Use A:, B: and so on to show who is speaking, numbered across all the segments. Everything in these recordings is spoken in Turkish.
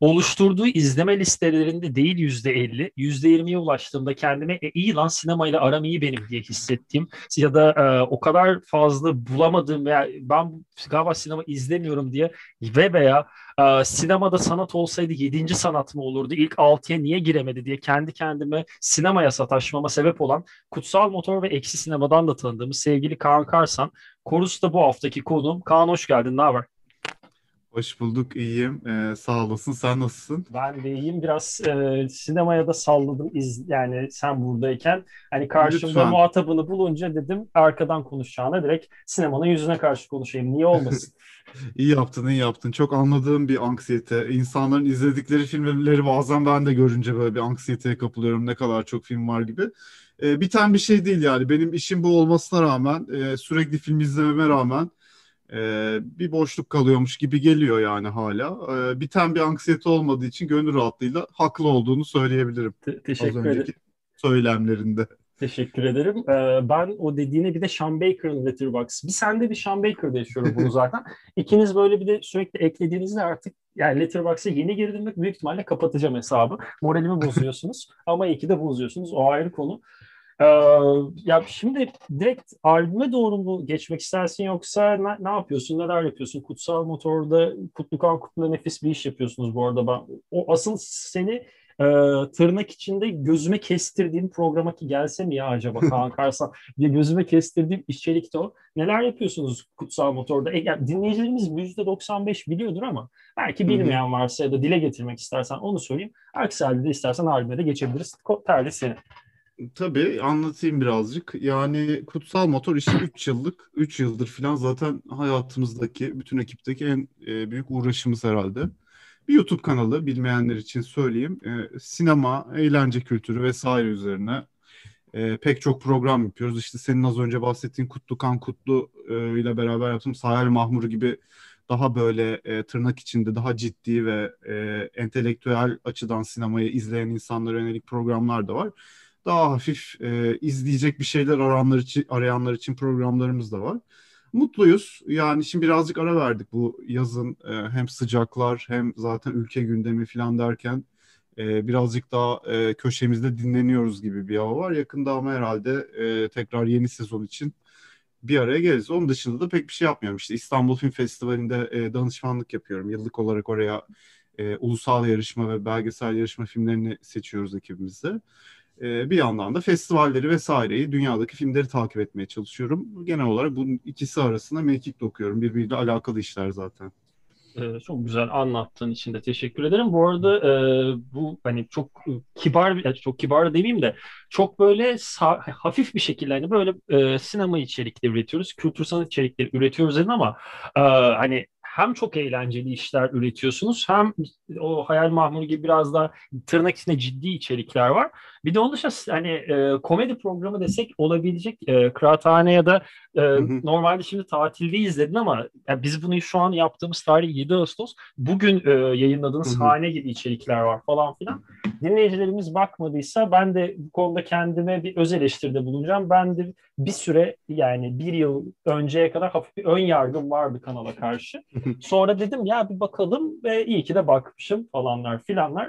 A: oluşturduğu izleme listelerinde değil yüzde elli, yüzde yirmiye ulaştığımda kendime e, iyi lan sinemayla aram iyi benim diye hissettiğim ya da e, o kadar fazla bulamadığım veya ben galiba sinema izlemiyorum diye ve veya e, sinemada sanat olsaydı yedinci sanat mı olurdu ilk altıya niye giremedi diye kendi kendime sinemaya sataşmama sebep olan Kutsal Motor ve Eksi Sinema'dan da tanıdığımız sevgili Kaan Karsan. Korus'ta bu haftaki konuğum. Kaan hoş geldin, ne haber?
B: Hoş bulduk, iyiyim. Ee, sağ olasın. Sen nasılsın?
A: Ben de iyiyim. Biraz e, sinemaya da salladım iz, yani sen buradayken. Hani karşımda Lütfen. muhatabını bulunca dedim arkadan konuşacağına direkt sinemanın yüzüne karşı konuşayım. Niye olmasın?
B: İyi yaptın, iyi yaptın. Çok anladığım bir anksiyete. İnsanların izledikleri filmleri bazen ben de görünce böyle bir anksiyeteye kapılıyorum. Ne kadar çok film var gibi. Ee, biten bir şey değil yani. Benim işim bu olmasına rağmen, e, sürekli film izlememe rağmen e, bir boşluk kalıyormuş gibi geliyor yani hala. E, biten bir anksiyete olmadığı için gönül rahatlığıyla haklı olduğunu söyleyebilirim.
A: Te- teşekkür ederim.
B: söylemlerinde.
A: Teşekkür ederim. Ee, ben o dediğine bir de Sean Baker'ın Letterboxd. Bir sende bir Sean Baker'da yaşıyorum bunu zaten. İkiniz böyle bir de sürekli eklediğinizde artık yani Letterboxd'a yeni girdim büyük ihtimalle kapatacağım hesabı. Moralimi bozuyorsunuz ama iyi ki de bozuyorsunuz. O ayrı konu. Ee, ya şimdi direkt albüme doğru mu geçmek istersin yoksa ne, ne yapıyorsun, neler yapıyorsun? Kutsal Motor'da Kutlukan Kutlu'da nefis bir iş yapıyorsunuz bu arada. Ben, o asıl seni e, tırnak içinde gözüme kestirdiğim programa ki gelse mi ya acaba Kaan Karsan diye gözüme kestirdiğim içerikte o. Neler yapıyorsunuz Kutsal Motor'da? E, yani dinleyicilerimiz %95 biliyordur ama belki bilmeyen varsa ya da dile getirmek istersen onu söyleyeyim. Aksi halde de istersen albüme de geçebiliriz. Terli senin.
B: Tabii anlatayım birazcık. Yani Kutsal Motor işi 3 yıllık, 3 yıldır falan zaten hayatımızdaki, bütün ekipteki en e, büyük uğraşımız herhalde. Bir YouTube kanalı bilmeyenler için söyleyeyim. E, sinema, eğlence kültürü vesaire üzerine e, pek çok program yapıyoruz. İşte senin az önce bahsettiğin Kutlu Kan Kutlu e, ile beraber yaptığım Sahil Mahmuru gibi daha böyle e, tırnak içinde daha ciddi ve e, entelektüel açıdan sinemayı izleyen insanlara yönelik programlar da var daha hafif e, izleyecek bir şeyler arayanlar için, arayanlar için programlarımız da var. Mutluyuz. Yani şimdi birazcık ara verdik bu yazın e, hem sıcaklar hem zaten ülke gündemi falan derken e, birazcık daha e, köşemizde dinleniyoruz gibi bir hava var. Yakında ama herhalde e, tekrar yeni sezon için bir araya geliriz. Onun dışında da pek bir şey yapmıyorum. İşte İstanbul Film Festivali'nde e, danışmanlık yapıyorum. Yıllık olarak oraya e, ulusal yarışma ve belgesel yarışma filmlerini seçiyoruz ekibimizde. Ee, bir yandan da festivalleri vesaireyi, dünyadaki filmleri takip etmeye çalışıyorum. Genel olarak bunun ikisi arasında mekik okuyorum. Birbiriyle alakalı işler zaten.
A: Ee, çok güzel anlattığın için de teşekkür ederim. Bu arada e, bu hani çok kibar, çok kibar demeyeyim de çok böyle hafif bir şekilde hani böyle e, sinema içerikleri üretiyoruz, kültür sanat içerikleri üretiyoruz dedin ama e, hani hem çok eğlenceli işler üretiyorsunuz hem o Hayal Mahmur gibi biraz daha tırnak içinde ciddi içerikler var. Bir de onun dışında hani e, komedi programı desek olabilecek e, Kıraathane ya da e, normalde şimdi tatildeyiz dedin ama yani biz bunu şu an yaptığımız tarih 7 Ağustos. Bugün e, yayınladığınız hane gibi içerikler var falan filan. Dinleyicilerimiz bakmadıysa ben de bu konuda kendime bir öz eleştiride bulunacağım. Ben de bir süre yani bir yıl önceye kadar hafif bir ön yargım vardı kanala karşı. Sonra dedim ya bir bakalım ve iyi ki de bakmışım falanlar filanlar.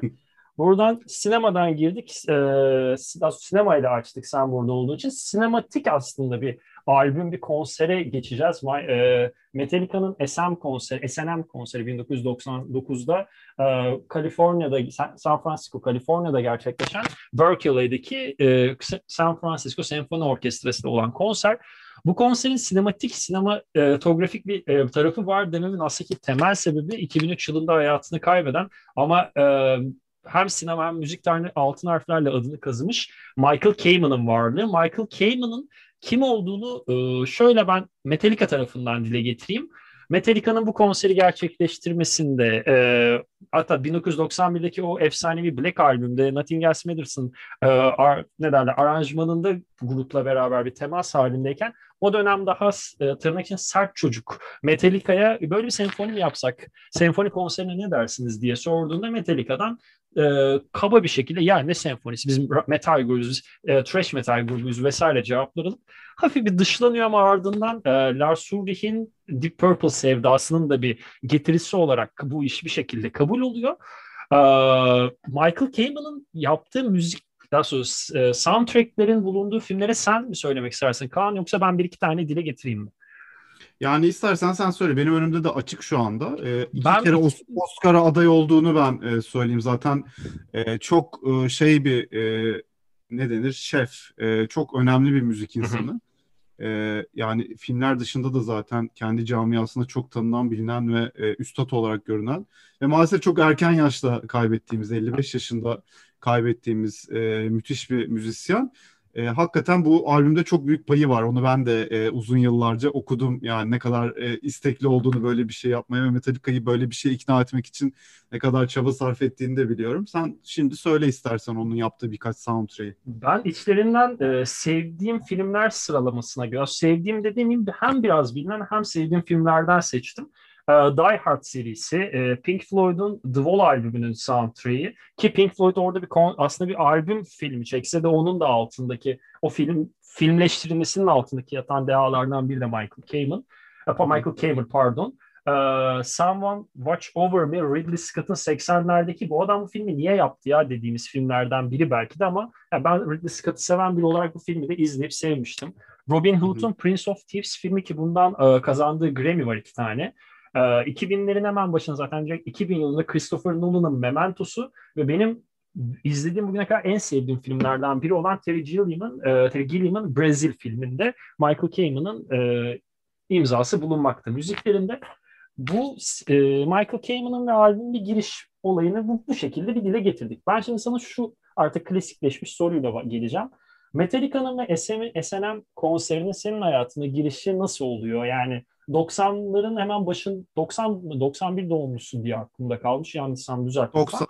A: Buradan sinemadan girdik. Ee, sinemayla açtık sen burada olduğu için. Sinematik aslında bir albüm, bir konsere geçeceğiz. E, Metallica'nın SM konseri, SNM konseri 1999'da e, Kaliforniya'da, San Francisco, Kaliforniya'da gerçekleşen Berkeley'deki e, San Francisco Senfoni Orkestrası'nda olan konser. Bu konserin sinematik, sinematografik bir e, tarafı var dememin aslında temel sebebi 2003 yılında hayatını kaybeden ama e, hem sinema hem müzik tarihinde altın harflerle adını kazımış Michael Kamen'ın varlığı. Michael Kamen'ın kim olduğunu e, şöyle ben Metallica tarafından dile getireyim. Metallica'nın bu konseri gerçekleştirmesinde e, hatta 1991'deki o efsanevi Black albümde Nothing Else Matters'ın e, ar, ne derler aranjmanında grupla beraber bir temas halindeyken o dönem daha e, tırnak için sert çocuk Metallica'ya böyle bir senfoni mi yapsak, senfoni konserine ne dersiniz diye sorduğunda Metallica'dan e, kaba bir şekilde yani ne senfonisi biz metal grubuyuz, e, trash metal grubuyuz vesaire cevaplar alıp hafif bir dışlanıyor ama ardından e, Lars Ulrich'in Deep Purple sevdasının da bir getirisi olarak bu iş bir şekilde kabul oluyor. Michael Caine'ın yaptığı müzik daha sonra e, soundtracklerin bulunduğu filmlere sen mi söylemek istersin Kaan yoksa ben bir iki tane dile getireyim mi?
B: Yani istersen sen söyle. Benim önümde de açık şu anda. E, iki ben... kere Oscar'a aday olduğunu ben e, söyleyeyim. Zaten e, çok e, şey bir e, ne denir? Şef. E, çok önemli bir müzik insanı. E, yani filmler dışında da zaten kendi camiasında çok tanınan, bilinen ve e, üstad olarak görünen ve maalesef çok erken yaşta kaybettiğimiz 55 yaşında kaybettiğimiz e, müthiş bir müzisyen. E, hakikaten bu albümde çok büyük payı var. Onu ben de e, uzun yıllarca okudum. Yani ne kadar e, istekli olduğunu böyle bir şey yapmaya ve Metallica'yı böyle bir şey ikna etmek için ne kadar çaba sarf ettiğini de biliyorum. Sen şimdi söyle istersen onun yaptığı birkaç soundtrack'i.
A: Ben içlerinden e, sevdiğim filmler sıralamasına göre, sevdiğim dediğim gibi hem biraz bilinen hem sevdiğim filmlerden seçtim. Ee, Die Hard serisi, e, Pink Floyd'un The Wall albümünün soundtrack'i ki Pink Floyd orada bir aslında bir albüm filmi çekse de onun da altındaki o film filmleştirilmesinin altındaki yatan dehalardan biri de Michael Kamen. Michael Kamen pardon. Uh, Someone Watch Over Me, Ridley Scott'ın 80'lerdeki bu adam bu filmi niye yaptı ya dediğimiz filmlerden biri belki de ama yani ben Ridley Scott'ı seven biri olarak bu filmi de izleyip sevmiştim. Robin Hood'un Prince of Thieves filmi ki bundan uh, kazandığı Grammy var iki tane. 2000'lerin ee, hemen başına zaten direkt 2000 yılında Christopher Nolan'ın Mementosu ve benim izlediğim bugüne kadar en sevdiğim filmlerden biri olan Terry Gilliam'ın e, Terry Gilliam'ın Brazil filminde Michael Caine'ın e, imzası bulunmakta müziklerinde. Bu e, Michael Caine'ın ve albümün bir giriş olayını bu, bu şekilde bir dile getirdik. Ben şimdi sana şu artık klasikleşmiş soruyla geleceğim. Metallica'nın ve SM, S&M konserinin senin hayatına girişi nasıl oluyor? Yani 90'ların hemen başın 90 91 doğumlusun diye aklımda kalmış. Yanlışsam düzelt.
B: 90.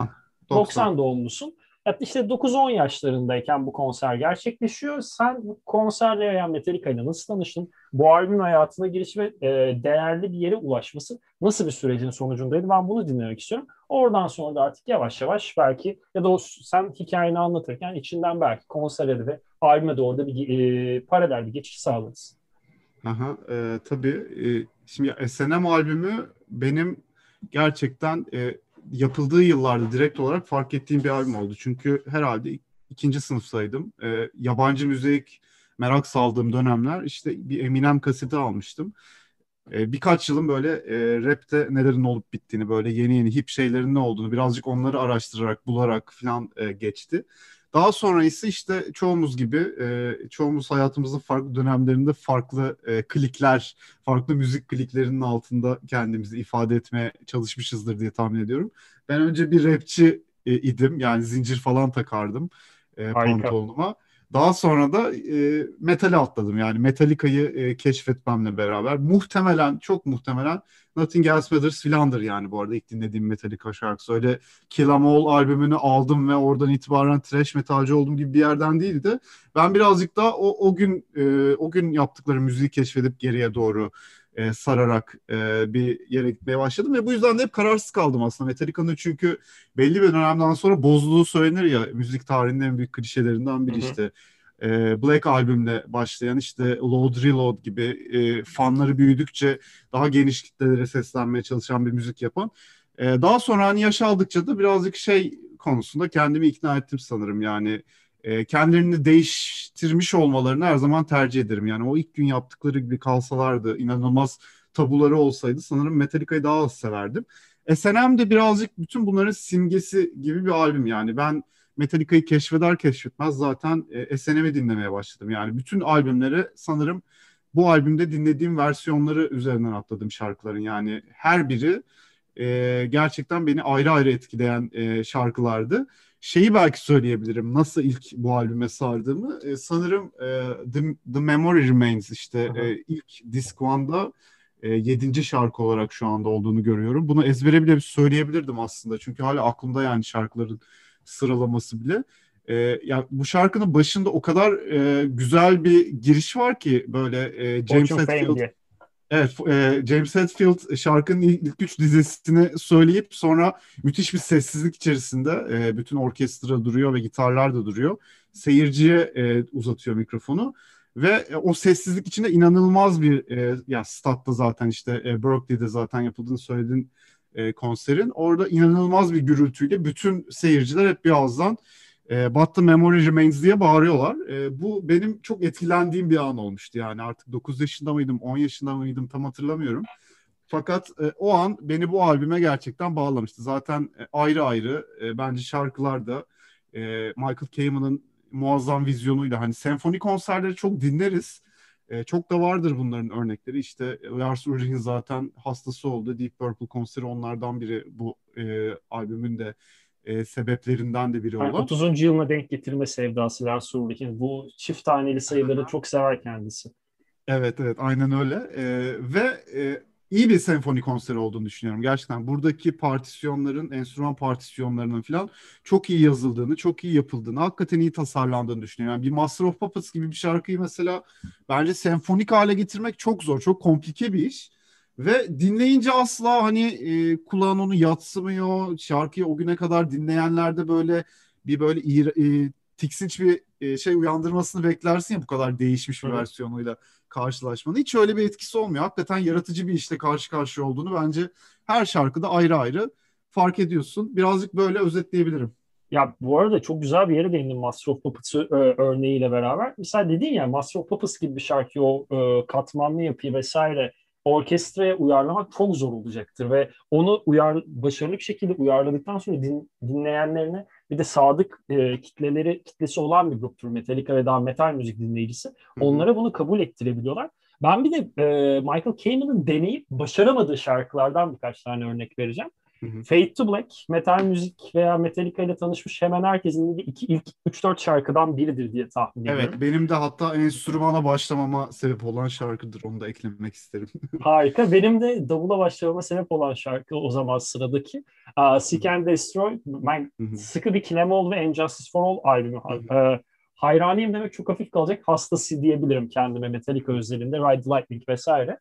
B: 90.
A: 90 doğumlusun. İşte 9-10 yaşlarındayken bu konser gerçekleşiyor. Sen bu konserle yani Metallica ile nasıl tanıştın? Bu albümün hayatına giriş ve e, değerli bir yere ulaşması nasıl bir sürecin sonucundaydı? Ben bunu dinlemek istiyorum. Oradan sonra da artık yavaş yavaş belki ya da o, sen hikayeni anlatırken içinden belki konsere ve albüme doğru da bir e, paralel bir geçiş sağlarız.
B: Aha, e, tabii. E, şimdi S&M albümü benim gerçekten e, yapıldığı yıllarda direkt olarak fark ettiğim bir albüm oldu. Çünkü herhalde ikinci sınıftaydım. E, yabancı müzik merak saldığım dönemler işte bir Eminem kaseti almıştım. E, birkaç yılın böyle e, rapte nelerin olup bittiğini böyle yeni yeni hip şeylerin ne olduğunu birazcık onları araştırarak bularak falan e, geçti. Daha sonra ise işte çoğumuz gibi e, çoğumuz hayatımızın farklı dönemlerinde farklı e, klikler, farklı müzik kliklerinin altında kendimizi ifade etmeye çalışmışızdır diye tahmin ediyorum. Ben önce bir rapçi e, idim yani zincir falan takardım e, pantolonuma. Daha sonra da e, metale atladım. Yani Metallica'yı e, keşfetmemle beraber. Muhtemelen, çok muhtemelen Nothing Else Matters filandır yani bu arada ilk dinlediğim Metallica şarkısı. Öyle Kill Em All albümünü aldım ve oradan itibaren trash metalci oldum gibi bir yerden değildi. Ben birazcık daha o, o gün e, o gün yaptıkları müziği keşfedip geriye doğru e, sararak e, bir yere gitmeye başladım ve bu yüzden de hep kararsız kaldım aslında Metallica'nın çünkü belli bir dönemden sonra bozduğu söylenir ya müzik tarihinin en büyük klişelerinden biri Hı-hı. işte e, Black albümle başlayan işte Load Reload gibi e, fanları büyüdükçe daha geniş kitlelere seslenmeye çalışan bir müzik yapan. E, daha sonra hani yaş aldıkça da birazcık şey konusunda kendimi ikna ettim sanırım yani e, kendilerini değiştirmiş olmalarını her zaman tercih ederim. Yani o ilk gün yaptıkları gibi kalsalardı, inanılmaz tabuları olsaydı sanırım Metallica'yı daha az severdim. S&M de birazcık bütün bunların simgesi gibi bir albüm yani. Ben Metallica'yı keşfeder keşfetmez zaten e, dinlemeye başladım. Yani bütün albümleri sanırım bu albümde dinlediğim versiyonları üzerinden atladım şarkıların. Yani her biri e, gerçekten beni ayrı ayrı etkileyen e, şarkılardı şeyi belki söyleyebilirim. Nasıl ilk bu albüme sardığımı. E, sanırım e, The, The Memory Remains işte e, ilk Disc One'da e, yedinci şarkı olarak şu anda olduğunu görüyorum. Bunu ezbere bile söyleyebilirdim aslında. Çünkü hala aklımda yani şarkıların sıralaması bile. E, ya bu şarkının başında o kadar e, güzel bir giriş var ki böyle e, James Hetfield Evet, e, James Hetfield şarkının ilk üç dizesini söyleyip sonra müthiş bir sessizlik içerisinde e, bütün orkestra duruyor ve gitarlar da duruyor. Seyirciye e, uzatıyor mikrofonu ve e, o sessizlik içinde inanılmaz bir e, ya statta zaten işte e, Berkeley'de zaten yapıldığını söylediğin e, konserin. Orada inanılmaz bir gürültüyle bütün seyirciler hep bir ağızdan e, But the Memory Remains diye bağırıyorlar. E, bu benim çok etkilendiğim bir an olmuştu yani artık 9 yaşında mıydım 10 yaşında mıydım tam hatırlamıyorum. Fakat e, o an beni bu albüme gerçekten bağlamıştı. Zaten e, ayrı ayrı bence şarkılar da e, Michael Kamen'ın muazzam vizyonuyla hani senfoni konserleri çok dinleriz. Çok da vardır bunların örnekleri. İşte Lars Ulrich'in zaten hastası oldu. Deep Purple konseri onlardan biri bu e, albümün de e, sebeplerinden de biri
A: yani
B: olan.
A: 30. yılına denk getirme sevdası Lars Ulrich'in. Bu çift taneli sayıları çok sever kendisi.
B: Evet evet aynen öyle. E, ve e, iyi bir senfoni konseri olduğunu düşünüyorum. Gerçekten buradaki partisyonların, enstrüman partisyonlarının falan çok iyi yazıldığını, çok iyi yapıldığını, hakikaten iyi tasarlandığını düşünüyorum. Yani bir Master of Puppets gibi bir şarkıyı mesela bence senfonik hale getirmek çok zor, çok komplike bir iş. Ve dinleyince asla hani e, kulağın onu yatsımıyor. Şarkıyı o güne kadar dinleyenlerde böyle bir böyle e, tiksinç bir e, şey uyandırmasını beklersin ya bu kadar değişmiş bir evet. versiyonuyla karşılaşmanın. Hiç öyle bir etkisi olmuyor. Hakikaten yaratıcı bir işle karşı karşıya olduğunu bence her şarkıda ayrı ayrı fark ediyorsun. Birazcık böyle özetleyebilirim.
A: Ya bu arada çok güzel bir yere değindin Master of Puppets e, örneğiyle beraber. Mesela dedin ya Master of Puppets gibi bir şarkıyı o e, katmanlı yapıyı vesaire orkestraya uyarlamak çok zor olacaktır ve onu uyar başarılı bir şekilde uyarladıktan sonra din, dinleyenlerine bir de sadık e, kitleleri kitlesi olan bir gruptur Metallica ve daha metal müzik dinleyicisi. Onlara bunu kabul ettirebiliyorlar. Ben bir de e, Michael Kamen'ın deneyip başaramadığı şarkılardan birkaç tane örnek vereceğim. Hı hı. Fade to Black, metal müzik veya Metallica ile tanışmış hemen herkesin iki, ilk 3-4 şarkıdan biridir diye tahmin ediyorum.
B: Evet, benim de hatta enstrümana başlamama sebep olan şarkıdır. Onu da eklemek isterim.
A: Harika. Benim de davula başlamama sebep olan şarkı o zaman sıradaki. Uh, Seek and Destroy. Ben hı hı. sıkı bir Kinemol ve Injustice for All albümü. Uh, hayranıyım demek çok hafif kalacak. Hastası diyebilirim kendime Metallica özelinde. Ride Lightning vesaire.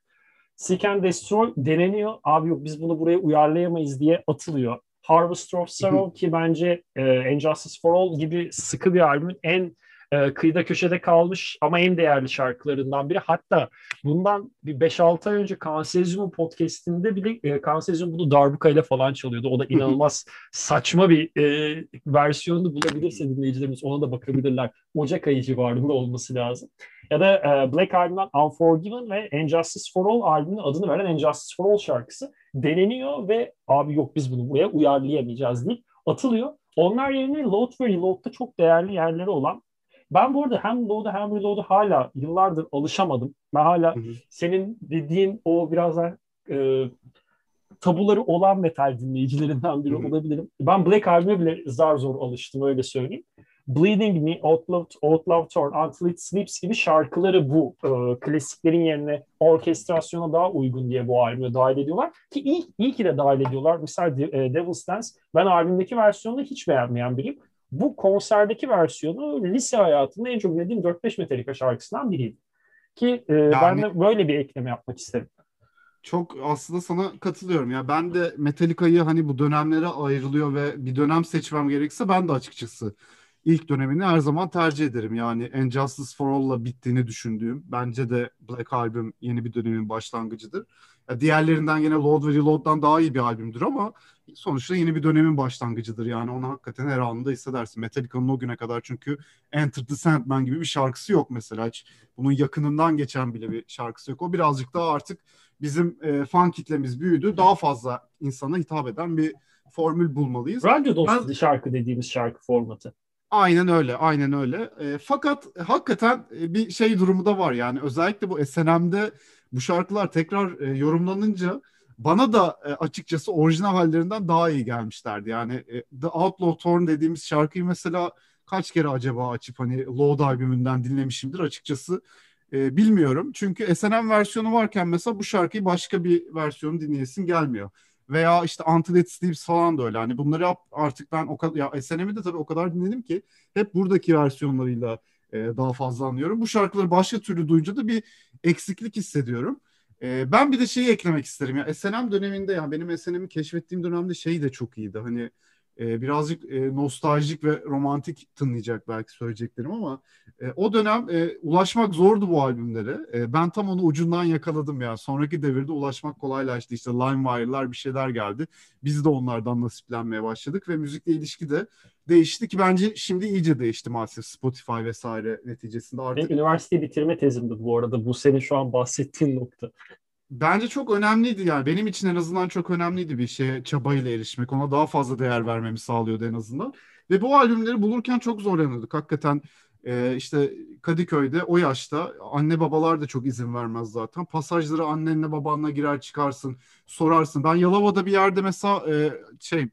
A: Seek and Destroy deneniyor. Abi yok biz bunu buraya uyarlayamayız diye atılıyor. Harvest of Sorrow ki bence e, Injustice for All gibi sıkı bir albümün en e, kıyıda köşede kalmış ama en değerli şarkılarından biri. Hatta bundan bir 5-6 ay önce Kansezyum podcastinde bile e, Kansezyum bunu darbuka ile falan çalıyordu. O da inanılmaz saçma bir e, versiyonu bulabilirse dinleyicilerimiz ona da bakabilirler. Ocak ayı civarında olması lazım. Ya da e, Black Album'dan Unforgiven ve Injustice for All albümünün adını veren Injustice for All şarkısı deneniyor ve abi yok biz bunu buraya uyarlayamayacağız deyip atılıyor. Onlar yerine Load ve Reload'da çok değerli yerleri olan ben bu arada hem Load'a hem Reload'a hala yıllardır alışamadım. Ben hala hı hı. senin dediğin o biraz daha e, tabuları olan metal dinleyicilerinden biri hı hı. olabilirim. Ben Black albüme bile zar zor alıştım öyle söyleyeyim. Bleeding Me, Outlaw, Outlaw Torn, Until It Sleeps gibi şarkıları bu e, klasiklerin yerine orkestrasyona daha uygun diye bu albüme dahil ediyorlar. Ki iyi, iyi ki de dahil ediyorlar. Mesela e, Devil's Dance ben albümdeki versiyonunu hiç beğenmeyen biriyim. Bu konserdeki versiyonu lise hayatında en çok dinlediğim 4-5 Metallica şarkısından biriydi. Ki e, yani... ben de böyle bir ekleme yapmak isterim.
B: Çok aslında sana katılıyorum ya. Ben de Metallica'yı hani bu dönemlere ayrılıyor ve bir dönem seçmem gerekse ben de açıkçası ilk dönemini her zaman tercih ederim. Yani Injustice for All'la bittiğini düşündüğüm. Bence de Black Album yeni bir dönemin başlangıcıdır. Ya diğerlerinden yine Load ve Reload'dan daha iyi bir albümdür ama sonuçta yeni bir dönemin başlangıcıdır. Yani onu hakikaten her anında hissedersin. Metallica'nın o güne kadar çünkü Enter the Sandman gibi bir şarkısı yok mesela. Hiç bunun yakınından geçen bile bir şarkısı yok. O birazcık daha artık bizim e, fan kitlemiz büyüdü. Daha fazla insana hitap eden bir formül bulmalıyız.
A: Radyo dostu ben... şarkı dediğimiz şarkı formatı.
B: Aynen öyle, aynen öyle. E, fakat hakikaten e, bir şey durumu da var yani özellikle bu SNM'de bu şarkılar tekrar e, yorumlanınca bana da e, açıkçası orijinal hallerinden daha iyi gelmişlerdi. Yani e, The Outlaw Torn dediğimiz şarkıyı mesela kaç kere acaba açıp hani Load albümünden dinlemişimdir açıkçası e, bilmiyorum. Çünkü SNM versiyonu varken mesela bu şarkıyı başka bir versiyonu dinleyesin gelmiyor. Veya işte Until It Sleeps falan da öyle. Hani bunları artık ben o kadar ya SNM'i de tabii o kadar dinledim ki hep buradaki versiyonlarıyla e, daha fazla anlıyorum. Bu şarkıları başka türlü duyunca da bir eksiklik hissediyorum. E, ben bir de şeyi eklemek isterim ya. SNM döneminde ya benim SNM'i keşfettiğim dönemde şey de çok iyiydi. Hani e, birazcık e, nostaljik ve romantik tınlayacak belki söyleyeceklerim ama e, o dönem e, ulaşmak zordu bu albümlere. Ben tam onu ucundan yakaladım ya. Sonraki devirde ulaşmak kolaylaştı. İşte LimeWire'lar bir şeyler geldi. Biz de onlardan nasiplenmeye başladık ve müzikle ilişki de değişti ki bence şimdi iyice değişti maalesef Spotify vesaire neticesinde artık.
A: Benim üniversite bitirme tezimdi bu arada. Bu senin şu an bahsettiğin nokta
B: bence çok önemliydi yani. Benim için en azından çok önemliydi bir şeye çabayla erişmek. Ona daha fazla değer vermemi sağlıyordu en azından. Ve bu albümleri bulurken çok zorlanıyorduk hakikaten e, işte Kadıköy'de o yaşta anne babalar da çok izin vermez zaten. Pasajları annenle babanla girer çıkarsın sorarsın. Ben Yalova'da bir yerde mesela e, şey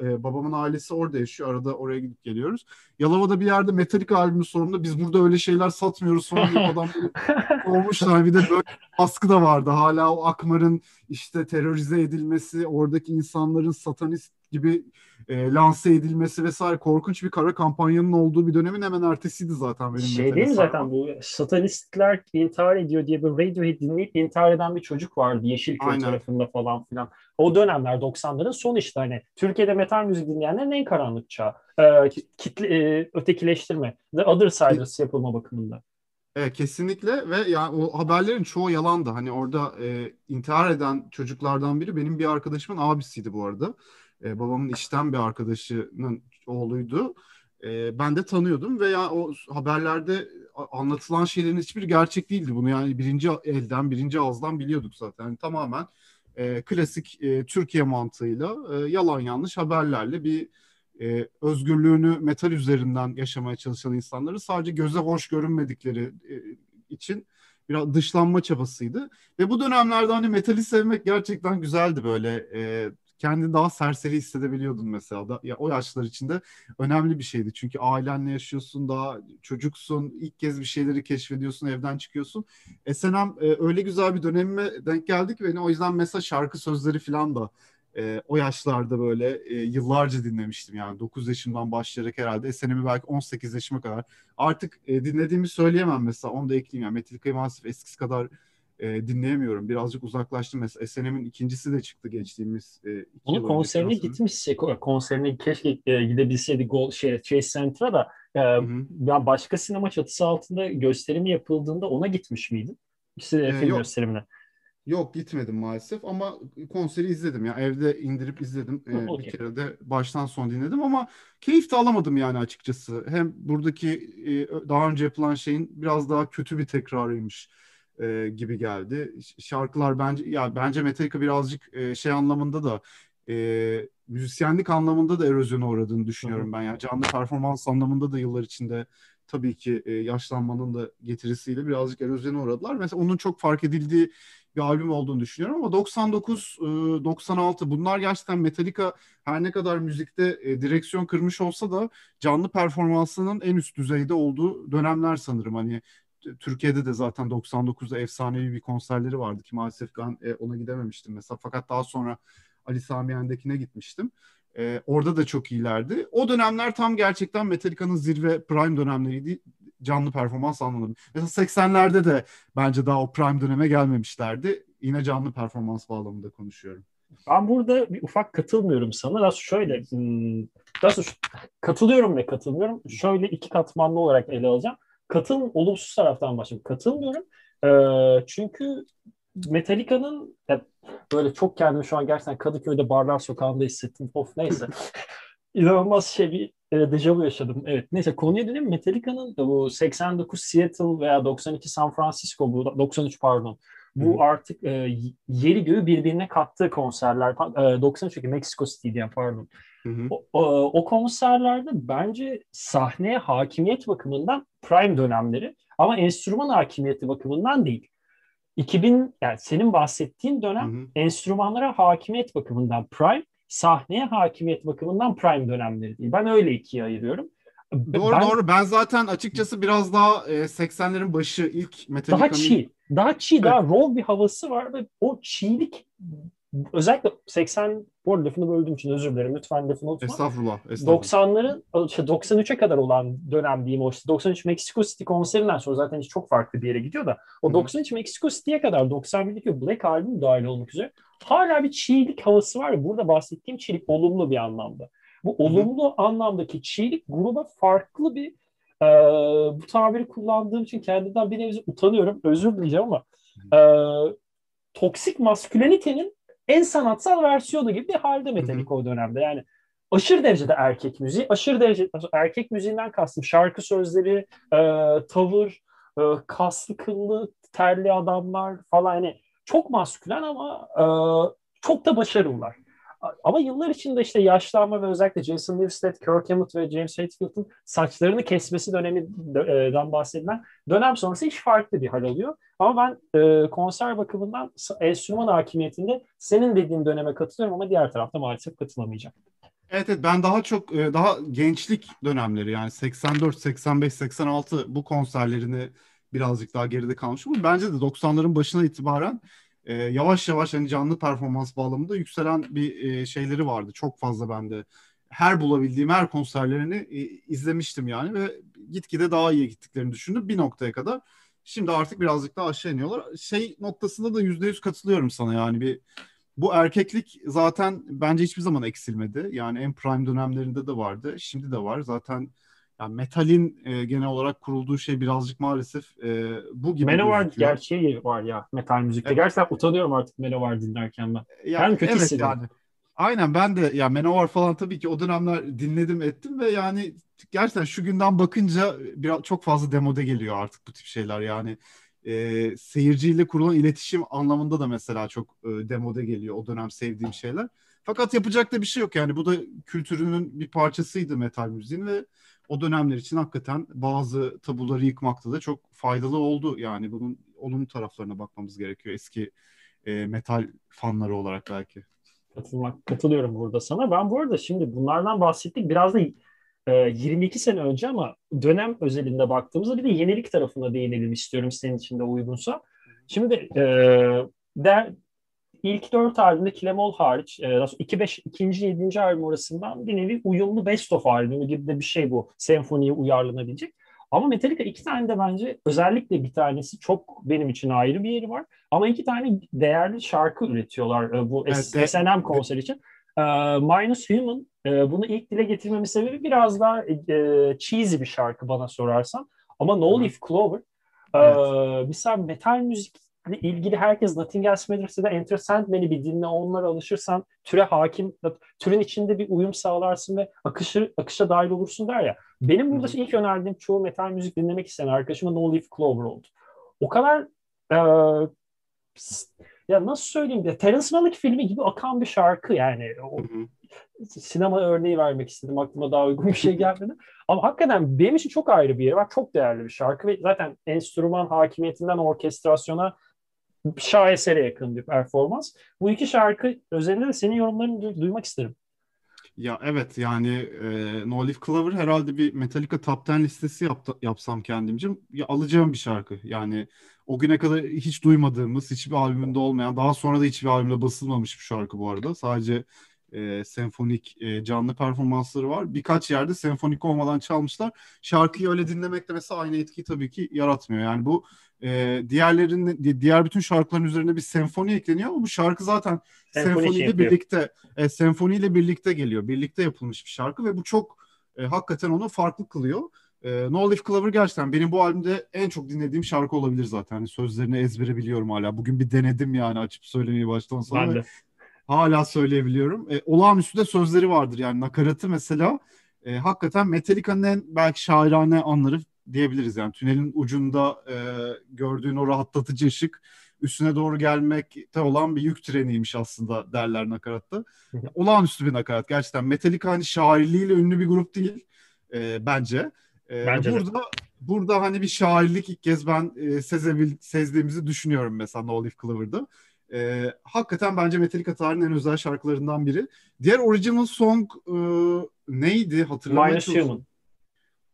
B: e, babamın ailesi orada yaşıyor. Arada oraya gidip geliyoruz. Yalova'da bir yerde Metallica albümü sorumlu. Biz burada öyle şeyler satmıyoruz diye adam olmuşlar. Bir de böyle baskı da vardı. Hala o Akmar'ın işte terörize edilmesi, oradaki insanların satanist gibi e, lanse edilmesi vesaire korkunç bir kara kampanyanın olduğu bir dönemin hemen ertesiydi zaten benim.
A: Şey değil mi zaten bu satanistler intihar ediyor diye bir Radiohead dinleyip intihar eden bir çocuk vardı Yeşilköy Aynen. tarafında falan filan. O dönemler 90'ların son işte hani Türkiye'de metal müzik dinleyenlerin en karanlık çağı. Ee, kitle, e, ötekileştirme, The Other Siders yapılma bakımında.
B: Evet, kesinlikle ve yani o haberlerin çoğu yalandı. Hani orada e, intihar eden çocuklardan biri benim bir arkadaşımın abisiydi bu arada e, babamın işten bir arkadaşının oğluydu. E, ben de tanıyordum ve ya o haberlerde anlatılan şeylerin hiçbir gerçek değildi. Bunu yani birinci elden, birinci ağızdan biliyorduk zaten. Yani tamamen e, klasik e, Türkiye mantığıyla e, yalan yanlış haberlerle bir e, özgürlüğünü metal üzerinden yaşamaya çalışan insanları sadece göze hoş görünmedikleri e, için biraz dışlanma çabasıydı. Ve bu dönemlerde hani metali sevmek gerçekten güzeldi böyle. E, kendini daha serseri hissedebiliyordun mesela. Da, ya, o yaşlar içinde önemli bir şeydi. Çünkü ailenle yaşıyorsun, daha çocuksun, ilk kez bir şeyleri keşfediyorsun, evden çıkıyorsun. SNM e, öyle güzel bir dönemime denk geldik ki beni o yüzden mesela şarkı sözleri falan da e, o yaşlarda böyle e, yıllarca dinlemiştim yani 9 yaşımdan başlayarak herhalde SNM'i belki 18 yaşıma kadar artık e, dinlediğimi söyleyemem mesela onu da ekleyeyim yani Metallica'yı maalesef eskisi kadar e, dinleyemiyorum. Birazcık uzaklaştım. Mesela SNM'in ikincisi de çıktı geçtiğimiz e, iki
A: Onun konserine gitmiş. Şey, konserine keşke e, gidebilseydik Gold, şey, Chase Center'a da e, ya başka sinema çatısı altında gösterimi yapıldığında ona gitmiş miydin? İşte ee, film yok. gösterimine.
B: Yok gitmedim maalesef ama konseri izledim ya evde indirip izledim ee, okay. bir kere de baştan son dinledim ama keyif de alamadım yani açıkçası hem buradaki e, daha önce yapılan şeyin biraz daha kötü bir tekrarıymış e, gibi geldi. Şarkılar bence ya bence Metallica birazcık e, şey anlamında da e, müzisyenlik anlamında da erozyona uğradığını düşünüyorum ben. Yani canlı performans anlamında da yıllar içinde tabii ki e, yaşlanmanın da getirisiyle birazcık erozyona uğradılar. Mesela onun çok fark edildiği bir albüm olduğunu düşünüyorum ama 99 96 bunlar gerçekten Metallica her ne kadar müzikte e, direksiyon kırmış olsa da canlı performansının en üst düzeyde olduğu dönemler sanırım. Hani Türkiye'de de zaten 99'da efsanevi bir konserleri vardı ki maalesef ben e, ona gidememiştim mesela. Fakat daha sonra Ali Samiyen'dekine gitmiştim. E, orada da çok iyilerdi. O dönemler tam gerçekten Metallica'nın zirve prime dönemleriydi canlı performans anlamında. Mesela 80'lerde de bence daha o prime döneme gelmemişlerdi. Yine canlı performans bağlamında konuşuyorum.
A: Ben burada bir ufak katılmıyorum sana. Nasıl şöyle, hmm, nasıl katılıyorum ve katılmıyorum. Şöyle iki katmanlı olarak ele alacağım katıl olumsuz taraftan başlayayım. Katılmıyorum. E, çünkü Metallica'nın böyle çok kendimi şu an gerçekten Kadıköy'de barlar sokağında hissettim. Of neyse. İnanılmaz şey bir e, dejavu yaşadım. Evet neyse konuya döneyim. Metallica'nın bu 89 Seattle veya 92 San Francisco bu 93 pardon. Bu Hı. artık e, yeri göğü birbirine kattığı konserler. E, 93 Mexico City diye pardon. O, o, o konserlerde bence sahneye hakimiyet bakımından prime dönemleri ama enstrüman hakimiyeti bakımından değil. 2000 yani senin bahsettiğin dönem hı hı. enstrümanlara hakimiyet bakımından prime, sahneye hakimiyet bakımından prime dönemleri değil. Ben öyle ikiye ayırıyorum.
B: Doğru ben, doğru. Ben zaten açıkçası biraz daha e, 80'lerin başı ilk Metallica'nın...
A: Daha çiğ. Daha çiğ, daha raw bir havası var ve o çiğlik özellikle 80 bu arada lafını böldüğüm için özür dilerim. Lütfen lafını unutma.
B: Estağfurullah. estağfurullah.
A: 90'ların işte 93'e kadar olan dönem diyeyim o işte 93 Mexico City konserinden sonra zaten çok farklı bir yere gidiyor da o Hı-hı. 93 Mexico City'ye kadar 91'deki Black albüm dahil olmak üzere hala bir çiğlik havası var. Burada bahsettiğim çiğlik olumlu bir anlamda. Bu olumlu Hı-hı. anlamdaki çiğlik gruba farklı bir e, bu tabiri kullandığım için kendimden bir nevi utanıyorum. Özür dileyeceğim ama e, toksik maskülenitenin en sanatsal versiyonu gibi bir halde Metallica o dönemde. Yani aşırı derecede erkek müziği, aşırı derecede erkek müziğinden kastım şarkı sözleri, e, tavır, e, kaslı kıllı terli adamlar falan hani çok maskülen ama e, çok da başarılılar. Ama yıllar içinde işte yaşlanma ve özellikle Jason Newsted, Kirk Hammett ve James Hetfield'ın saçlarını kesmesi döneminden bahsedilen dönem sonrası hiç farklı bir hal alıyor. Ama ben e, konser bakımından enstrüman hakimiyetinde senin dediğin döneme katılıyorum ama diğer tarafta maalesef katılamayacağım.
B: Evet, evet ben daha çok e, daha gençlik dönemleri yani 84, 85, 86 bu konserlerini birazcık daha geride kalmışım. Bence de 90'ların başına itibaren e, yavaş yavaş hani canlı performans bağlamında yükselen bir e, şeyleri vardı. Çok fazla bende her bulabildiğim her konserlerini e, izlemiştim yani ve gitgide daha iyi gittiklerini düşündüm bir noktaya kadar. Şimdi artık birazcık daha aşağı iniyorlar. Şey noktasında da yüzde yüz katılıyorum sana yani bir bu erkeklik zaten bence hiçbir zaman eksilmedi. Yani en prime dönemlerinde de vardı. Şimdi de var. Zaten yani metalin e, genel olarak kurulduğu şey birazcık maalesef e, bu gibi
A: Manowar gerçeği var ya metal müzikte. Evet. Gerçekten utanıyorum artık Manowar dinlerken ben.
B: Ya, ben kötü evet hissediyorum. Yani. Aynen ben de ya Manowar falan tabii ki o dönemler dinledim ettim ve yani gerçekten şu günden bakınca biraz çok fazla demode geliyor artık bu tip şeyler yani e, seyirciyle kurulan iletişim anlamında da mesela çok e, demode geliyor o dönem sevdiğim şeyler. Fakat yapacak da bir şey yok yani bu da kültürünün bir parçasıydı metal müziğin ve o dönemler için hakikaten bazı tabuları yıkmakta da çok faydalı oldu. Yani bunun olumlu taraflarına bakmamız gerekiyor eski e, metal fanları olarak belki.
A: Katılmak, katılıyorum burada sana. Ben bu arada şimdi bunlardan bahsettik. Biraz da e, 22 sene önce ama dönem özelinde baktığımızda bir de yenilik tarafına değinelim istiyorum senin için de uygunsa. Şimdi e, der, ilk dört albümde Kilemol hariç, e, 2 ikinci, yedinci albüm arasından bir nevi uyumlu best of albümü gibi de bir şey bu. Senfoniye uyarlanabilecek. Ama Metallica iki tane de bence özellikle bir tanesi çok benim için ayrı bir yeri var. Ama iki tane değerli şarkı üretiyorlar e, bu evet, S&M konser için. E, Minus Human e, bunu ilk dile getirmemin sebebi biraz daha cheesy bir şarkı bana sorarsan. Ama No Leaf Clover evet. mesela metal müzik ilgili herkes Matters'ı da Enter Sandman'i bir dinle onlara alışırsan türe hakim, türün içinde bir uyum sağlarsın ve akışı, akışa dahil olursun der ya. Benim burada ilk önerdiğim çoğu metal müzik dinlemek isteyen arkadaşıma No Leaf Clover oldu. O kadar e, ya nasıl söyleyeyim ya Terence Malick filmi gibi akan bir şarkı yani. O, sinema örneği vermek istedim. Aklıma daha uygun bir şey gelmedi. Ama hakikaten benim için çok ayrı bir yeri var. Çok değerli bir şarkı ve zaten enstrüman hakimiyetinden orkestrasyona şahesere yakın bir performans. Bu iki şarkı özelinde de senin yorumlarını du- duymak isterim.
B: Ya evet yani e, No Leaf Clover herhalde bir Metallica Top 10 listesi yapta, yapsam kendimce ya, alacağım bir şarkı. Yani o güne kadar hiç duymadığımız, hiçbir albümünde olmayan, daha sonra da hiçbir albümde basılmamış bir şarkı bu arada. Sadece e, senfonik e, canlı performansları var. Birkaç yerde senfonik olmadan çalmışlar. Şarkıyı öyle dinlemek de mesela aynı etkiyi tabii ki yaratmıyor. Yani bu e, diğerlerinin diğer bütün şarkıların üzerine bir senfoni ekleniyor ama bu şarkı zaten senfoniyle şey birlikte e, senfoniyle birlikte geliyor. Birlikte yapılmış bir şarkı ve bu çok e, hakikaten onu farklı kılıyor. E, no Leaf Clover gerçekten benim bu albümde en çok dinlediğim şarkı olabilir zaten. Hani sözlerini ezbere biliyorum hala. Bugün bir denedim yani açıp söylemeyi baştan sonra. Ben de. Hala söyleyebiliyorum. E, olağanüstü de sözleri vardır yani nakaratı mesela. E, hakikaten Metallica'nın en belki şairane anları diyebiliriz yani tünelin ucunda e, gördüğün o rahatlatıcı ışık üstüne doğru gelmekte olan bir yük treniymiş aslında derler nakaratta. Olağanüstü bir nakarat gerçekten. Metallica hani şairliğiyle ünlü bir grup değil e, bence. E, bence burada de. burada hani bir şairlik ilk kez ben e, sezebil, sezdiğimizi düşünüyorum mesela No Leaf Clover'da. E, hakikaten bence Metallica tarihinin en özel şarkılarından biri. Diğer original song e, neydi hatırlamaya
A: Human.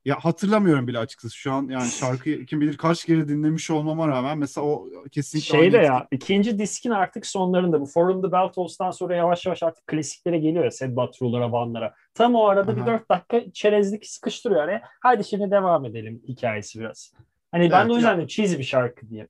B: Ya hatırlamıyorum bile açıkçası şu an yani şarkıyı kim bilir kaç kere dinlemiş olmama rağmen mesela o kesinlikle
A: şey de ya ikinci diskin artık sonlarında bu Forum the Beltos'tan sonra yavaş yavaş artık klasiklere geliyor ya Sad But True'lara, Van'lara. Tam o arada Aha. bir dört dakika çerezlik sıkıştırıyor araya. Hadi şimdi devam edelim hikayesi biraz. Hani ben evet, de o yüzden de cheesy bir şarkı diye.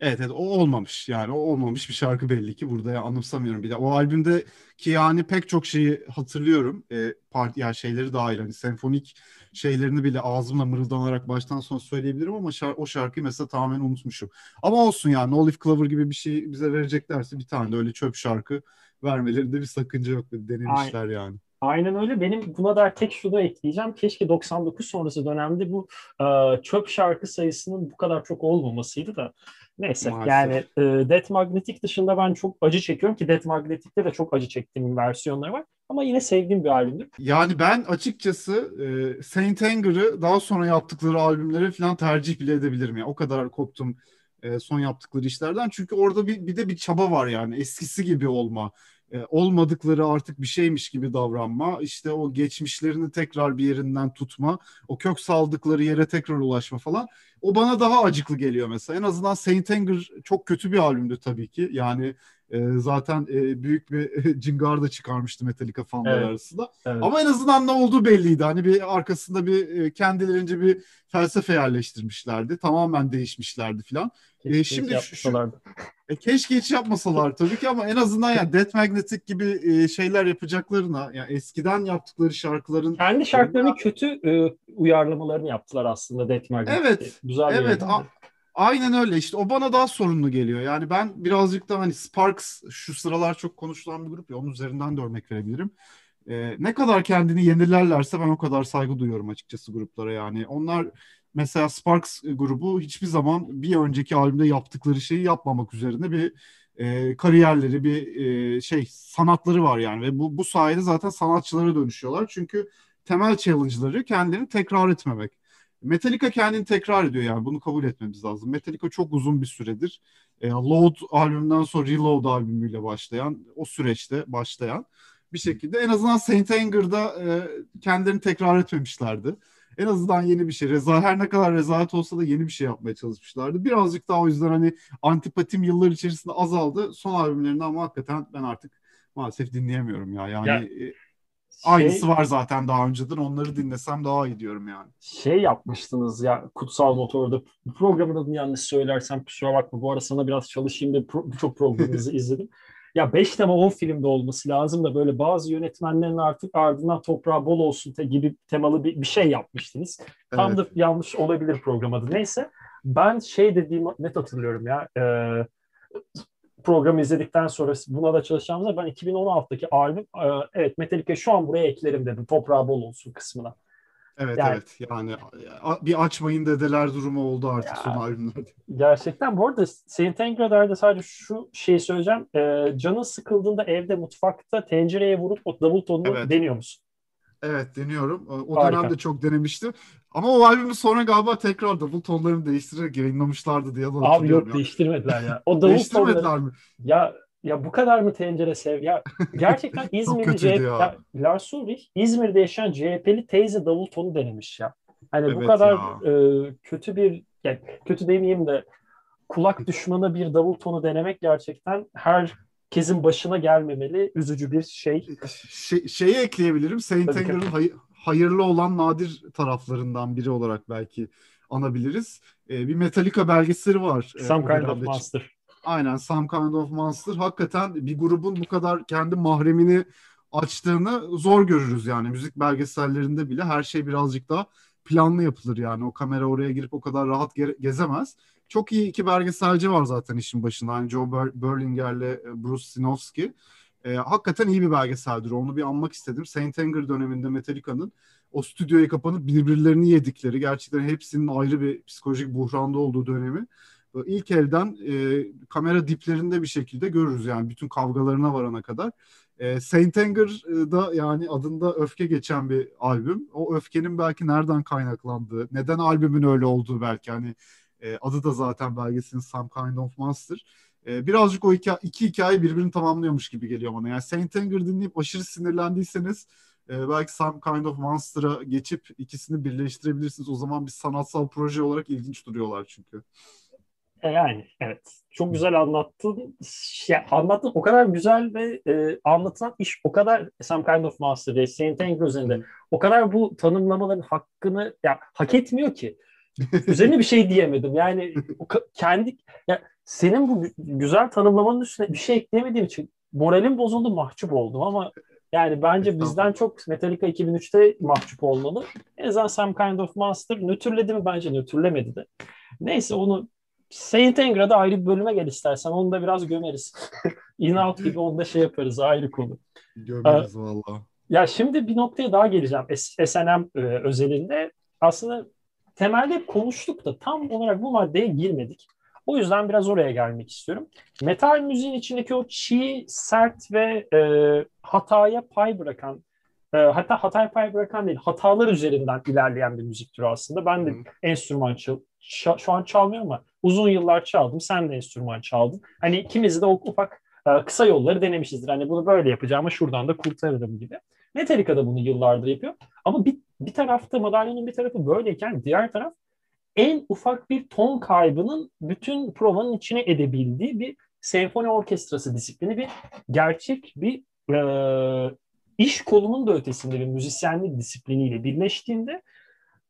B: Evet evet o olmamış. Yani o olmamış bir şarkı belli ki. Burada ya anımsamıyorum. Bir de o albümde ki yani pek çok şeyi hatırlıyorum. E, part yani şeyleri dahil hani senfonik şeylerini bile ağzımla mırıldanarak baştan sona söyleyebilirim ama şar- o şarkıyı mesela tamamen unutmuşum. Ama olsun yani Leaf Clover gibi bir şey bize vereceklerse bir tane de öyle çöp şarkı vermelerinde bir sakınca yok. Denemişler yani.
A: Aynen öyle. Benim buna da tek şunu ekleyeceğim. Keşke 99 sonrası dönemde bu e, çöp şarkı sayısının bu kadar çok olmamasıydı da. Neyse Maalesef. yani e, Death Magnetic dışında ben çok acı çekiyorum ki Death Magnetic'te de çok acı çektiğim versiyonları var. Ama yine sevdiğim bir albümdür.
B: Yani ben açıkçası e, Saint Anger'ı daha sonra yaptıkları albümlere falan tercih bile edebilirim. Yani o kadar koptum e, son yaptıkları işlerden. Çünkü orada bir, bir de bir çaba var yani eskisi gibi olma olmadıkları artık bir şeymiş gibi davranma, işte o geçmişlerini tekrar bir yerinden tutma, o kök saldıkları yere tekrar ulaşma falan. O bana daha acıklı geliyor mesela. En azından Saint Anger çok kötü bir albümdü tabii ki. Yani e, zaten e, büyük bir cingar da çıkarmıştı Metallica fanlar evet. arasında. Evet. Ama en azından ne olduğu belliydi. Hani bir arkasında bir e, kendilerince bir felsefe yerleştirmişlerdi. Tamamen değişmişlerdi filan.
A: E, şimdi şu,
B: e, keşke hiç yapmasalar tabii ki ama en azından yani Death Magnetic gibi e, şeyler yapacaklarına yani eskiden yaptıkları şarkıların
A: kendi şarkılarının kötü e, uyarlamalarını yaptılar aslında Death Magnetic.
B: Evet. Güzel evet. A- aynen öyle işte o bana daha sorunlu geliyor. Yani ben birazcık da hani Sparks şu sıralar çok konuşulan bir grup ya onun üzerinden de örnek verebilirim. Ee, ne kadar kendini yenilerlerse ben o kadar saygı duyuyorum açıkçası gruplara yani. Onlar mesela Sparks grubu hiçbir zaman bir önceki albümde yaptıkları şeyi yapmamak üzerine bir e, kariyerleri, bir e, şey sanatları var yani ve bu bu sayede zaten sanatçılara dönüşüyorlar. Çünkü temel challenge'ları kendini tekrar etmemek. Metallica kendini tekrar ediyor yani bunu kabul etmemiz lazım. Metallica çok uzun bir süredir e, Load albümünden sonra Reload albümüyle başlayan o süreçte başlayan bir şekilde en azından Saint Anger'da e, kendilerini tekrar etmemişlerdi en azından yeni bir şey. Reza her ne kadar rezalet olsa da yeni bir şey yapmaya çalışmışlardı. Birazcık daha o yüzden hani antipatim yıllar içerisinde azaldı. Son albümlerinde ama hakikaten ben artık maalesef dinleyemiyorum ya. Yani ya, e, şey, aynısı var zaten daha önceden. Onları dinlesem daha iyi diyorum yani.
A: Şey yapmıştınız ya Kutsal Motor'da programın adını yanlış söylersem kusura bakma. Bu ara sana biraz çalışayım da pro, birçok programınızı izledim ya 5 tema 10 filmde olması lazım da böyle bazı yönetmenlerin artık ardından toprağı bol olsun te gibi temalı bir, bir şey yapmıştınız. Tam evet. da yanlış olabilir program adı. Neyse ben şey dediğim net hatırlıyorum ya e, programı izledikten sonra buna da çalışacağımızda ben 2016'daki albüm e, evet Metallica şu an buraya eklerim dedim toprağı bol olsun kısmına.
B: Evet yani, evet yani bir açmayın dedeler durumu oldu artık ya, son albümlerde.
A: Gerçekten bu arada Saint Anger'da sadece şu şeyi söyleyeceğim. Ee, canın sıkıldığında evde mutfakta tencereye vurup o double tonunu evet. deniyor musun?
B: Evet deniyorum. O Harika. dönemde çok denemiştim. Ama o albümü sonra galiba tekrar double tonlarını değiştirerek yayınlamışlardı diye
A: Abi yok ya. değiştirmediler ya. O double değiştirmediler tonları... mi? Ya ya bu kadar mı tencere sev? Ya gerçekten İzmir'de CHP, ya. ya Lars Ulrich İzmir'de yaşayan CHP'li teyze davul tonu denemiş ya. Hani evet bu kadar e, kötü bir yani kötü demeyeyim de kulak düşmanı bir davul tonu denemek gerçekten herkesin başına gelmemeli. Üzücü bir şey.
B: şey şeyi ekleyebilirim. Saint Anger'ın hay- hayırlı olan nadir taraflarından biri olarak belki anabiliriz. Ee, bir Metallica belgeseli var.
A: E, Some Kind of Monster.
B: Aynen Some Kind of Monster. Hakikaten bir grubun bu kadar kendi mahremini açtığını zor görürüz yani. Müzik belgesellerinde bile her şey birazcık daha planlı yapılır yani. O kamera oraya girip o kadar rahat ge- gezemez. Çok iyi iki belgeselci var zaten işin başında. Hani Joe Ber- Berlinger'le e, Bruce Sinofsky. E, hakikaten iyi bir belgeseldir. Onu bir anmak istedim. Saint Anger döneminde Metallica'nın o stüdyoya kapanıp birbirlerini yedikleri, gerçekten hepsinin ayrı bir psikolojik buhranda olduğu dönemi ilk elden e, kamera diplerinde bir şekilde görürüz yani bütün kavgalarına varana kadar. E, Saint Anger'da yani adında öfke geçen bir albüm. O öfkenin belki nereden kaynaklandığı, neden albümün öyle olduğu belki hani e, adı da zaten belgesinin Some Kind of Monster. E, birazcık o iki, iki hikaye birbirini tamamlıyormuş gibi geliyor bana. Yani Saint Anger dinleyip aşırı sinirlendiyseniz e, belki Some Kind of Monster'a geçip ikisini birleştirebilirsiniz. O zaman bir sanatsal proje olarak ilginç duruyorlar çünkü.
A: E, yani evet. Çok güzel anlattın. Şey, anlattın o kadar güzel ve e, anlatılan iş o kadar Some Kind of Master ve Saint Anger üzerinde o kadar bu tanımlamaların hakkını ya hak etmiyor ki. Üzerine bir şey diyemedim. Yani kendi ya senin bu güzel tanımlamanın üstüne bir şey ekleyemediğim için moralim bozuldu, mahcup oldum ama yani bence bizden çok Metallica 2003'te mahcup olmalı. En azından Some Kind of Monster nötrledi mi? Bence nötrlemedi de. Neyse onu Saint Angra'da ayrı bir bölüme gel istersen. Onu da biraz gömeriz. In Out gibi onu da şey yaparız ayrı konu.
B: Gömeriz ee, valla.
A: Ya şimdi bir noktaya daha geleceğim. SNM e, özelinde aslında temelde konuştuk da tam olarak bu maddeye girmedik. O yüzden biraz oraya gelmek istiyorum. Metal müziğin içindeki o çiğ, sert ve e, hataya pay bırakan, e, hatta hataya pay bırakan değil, hatalar üzerinden ilerleyen bir müzik türü aslında. Ben de Hı. enstrüman çal, şu an çalmıyorum ama uzun yıllar çaldım. Sen de enstrüman çaldın. Hani ikimiz de o ufak e, kısa yolları denemişizdir. Hani bunu böyle yapacağım ama şuradan da kurtarırım gibi. Metallica da bunu yıllardır yapıyor. Ama bir, bir tarafta madalyonun bir tarafı böyleyken diğer taraf en ufak bir ton kaybının bütün provanın içine edebildiği bir senfoni orkestrası disiplini, bir gerçek bir e, iş kolunun da ötesinde bir müzisyenlik disipliniyle birleştiğinde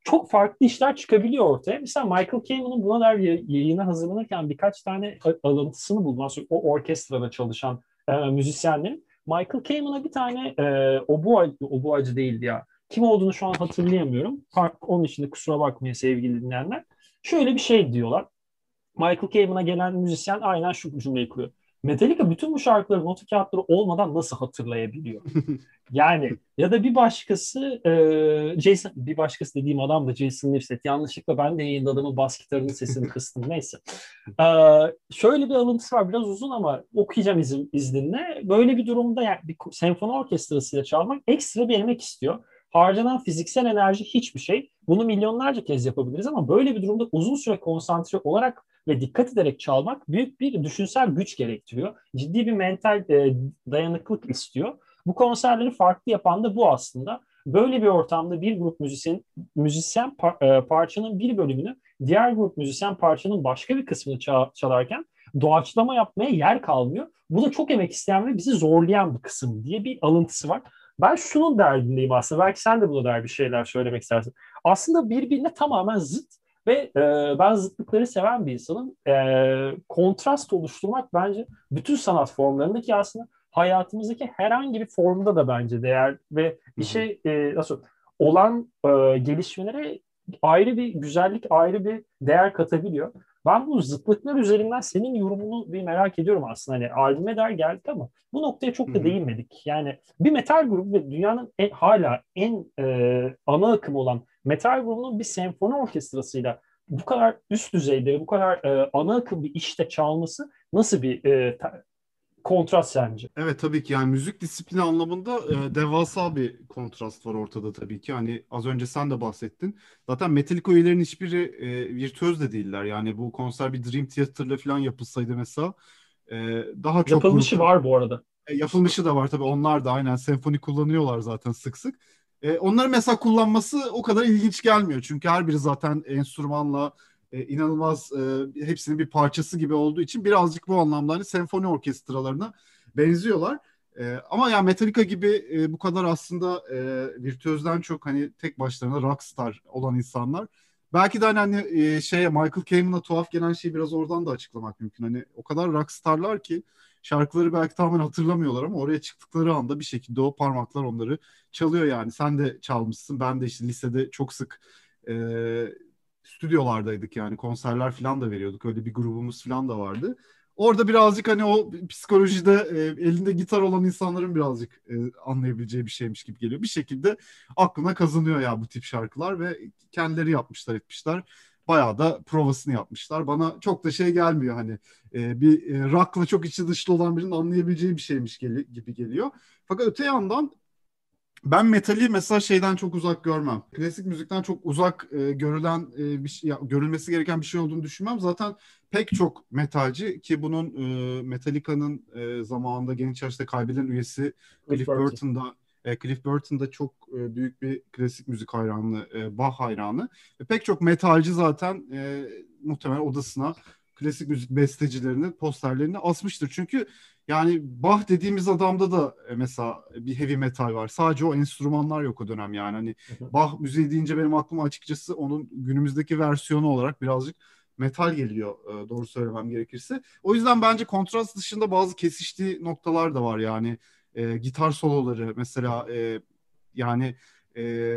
A: çok farklı işler çıkabiliyor ortaya. Mesela Michael Kamen'ın buna dair yayına hazırlanırken birkaç tane alıntısını buldum. Aslında o orkestrada çalışan e, müzisyenlerin. Michael Kamen'a bir tane e, obu, obuacı değildi ya. Kim olduğunu şu an hatırlayamıyorum. Onun için de kusura bakmayın sevgili dinleyenler. Şöyle bir şey diyorlar. Michael Kamen'a gelen müzisyen aynen şu cümleyi kuruyor. Metallica bütün bu şarkıları notu kağıtları olmadan nasıl hatırlayabiliyor? yani ya da bir başkası e, Jason bir başkası dediğim adam da Jason Newsted. Yanlışlıkla ben de yayınladığımın bas gitarının sesini kıstım. Neyse. E, şöyle bir alıntısı var. Biraz uzun ama okuyacağım izin, izninle. Böyle bir durumda yani bir senfoni orkestrasıyla çalmak ekstra bir emek istiyor. Harcanan fiziksel enerji hiçbir şey. Bunu milyonlarca kez yapabiliriz ama böyle bir durumda uzun süre konsantre olarak ve dikkat ederek çalmak büyük bir düşünsel güç gerektiriyor. Ciddi bir mental e, dayanıklık istiyor. Bu konserleri farklı yapan da bu aslında. Böyle bir ortamda bir grup müzisyen müzisyen par, e, parçanın bir bölümünü diğer grup müzisyen parçanın başka bir kısmını çalarken doğaçlama yapmaya yer kalmıyor. Bu da çok emek isteyen ve bizi zorlayan bir kısım diye bir alıntısı var. Ben şunun derdindeyim aslında. Belki sen de buna dair bir şeyler söylemek istersin. Aslında birbirine tamamen zıt ve e, ben zıtlıkları seven bir insanım. E, kontrast oluşturmak bence bütün sanat formlarındaki aslında hayatımızdaki herhangi bir formda da bence değer ve bir şey e, nasıl olan e, gelişmelere ayrı bir güzellik, ayrı bir değer katabiliyor. Ben bu zıtlıklar üzerinden senin yorumunu bir merak ediyorum aslında. Hani albüme der geldik ama bu noktaya çok da değinmedik. Yani bir metal grubu ve dünyanın en, hala en e, ana akım olan metal grubunun bir senfoni orkestrasıyla bu kadar üst düzeyde, bu kadar e, ana akım bir işte çalması nasıl bir e, ta, kontrast sence?
B: Evet tabii ki yani müzik disiplini anlamında e, devasa bir kontrast var ortada tabii ki. Hani az önce sen de bahsettin. Zaten Metallica üyelerinin hiçbiri e, virtüöz de değiller. Yani bu konser bir Dream Theater'la falan yapılsaydı mesela e, daha çok...
A: Yapılmışı grup... var bu arada.
B: E, yapılmışı da var tabii. Onlar da aynen senfoni kullanıyorlar zaten sık sık. E, onları mesela kullanması o kadar ilginç gelmiyor. Çünkü her biri zaten enstrümanla e, inanılmaz e, hepsinin bir parçası gibi olduğu için birazcık bu anlamda hani senfoni orkestralarına benziyorlar. E, ama yani Metallica gibi bu kadar aslında e, virtüözden çok hani tek başlarına rockstar olan insanlar belki de hani, hani e, şeye Michael Kamen'a tuhaf gelen şeyi biraz oradan da açıklamak mümkün. Hani o kadar rockstarlar ki şarkıları belki tamamen hatırlamıyorlar ama oraya çıktıkları anda bir şekilde o parmaklar onları çalıyor yani. Sen de çalmışsın. Ben de işte lisede çok sık e, stüdyolardaydık yani konserler falan da veriyorduk. Öyle bir grubumuz falan da vardı. Orada birazcık hani o psikolojide e, elinde gitar olan insanların birazcık e, anlayabileceği bir şeymiş gibi geliyor. Bir şekilde aklına kazanıyor ya bu tip şarkılar ve kendileri yapmışlar etmişler. Bayağı da provasını yapmışlar. Bana çok da şey gelmiyor hani e, bir e, rock'la çok içi dışlı olan birinin anlayabileceği bir şeymiş gibi geliyor. Fakat öte yandan ben metali mesela şeyden çok uzak görmem. Klasik müzikten çok uzak e, görülen e, bir şey, ya, görülmesi gereken bir şey olduğunu düşünmem. Zaten pek çok metalci ki bunun e, Metallica'nın e, zamanında genç yaşta kaybeden üyesi Cliff Burton'da e, Cliff Burton da çok e, büyük bir klasik müzik hayranı, e, Bach hayranı. E, pek çok metalci zaten e, muhtemelen odasına klasik müzik bestecilerini posterlerini asmıştır. Çünkü yani Bach dediğimiz adamda da e, mesela bir heavy metal var. Sadece o enstrümanlar yok o dönem yani. Hani Bach müziği deyince benim aklıma açıkçası onun günümüzdeki versiyonu olarak birazcık metal geliyor e, doğru söylemem gerekirse. O yüzden bence kontrast dışında bazı kesiştiği noktalar da var yani. E, gitar soloları mesela e, yani e,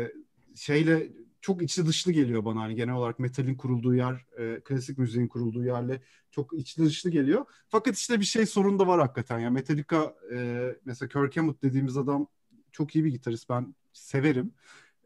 B: şeyle çok içli dışlı geliyor bana hani genel olarak metalin kurulduğu yer, e, klasik müziğin kurulduğu yerle çok içli dışlı geliyor. Fakat işte bir şey sorun da var hakikaten. Ya Metallica e, mesela Kirk Hammett dediğimiz adam çok iyi bir gitarist. Ben severim.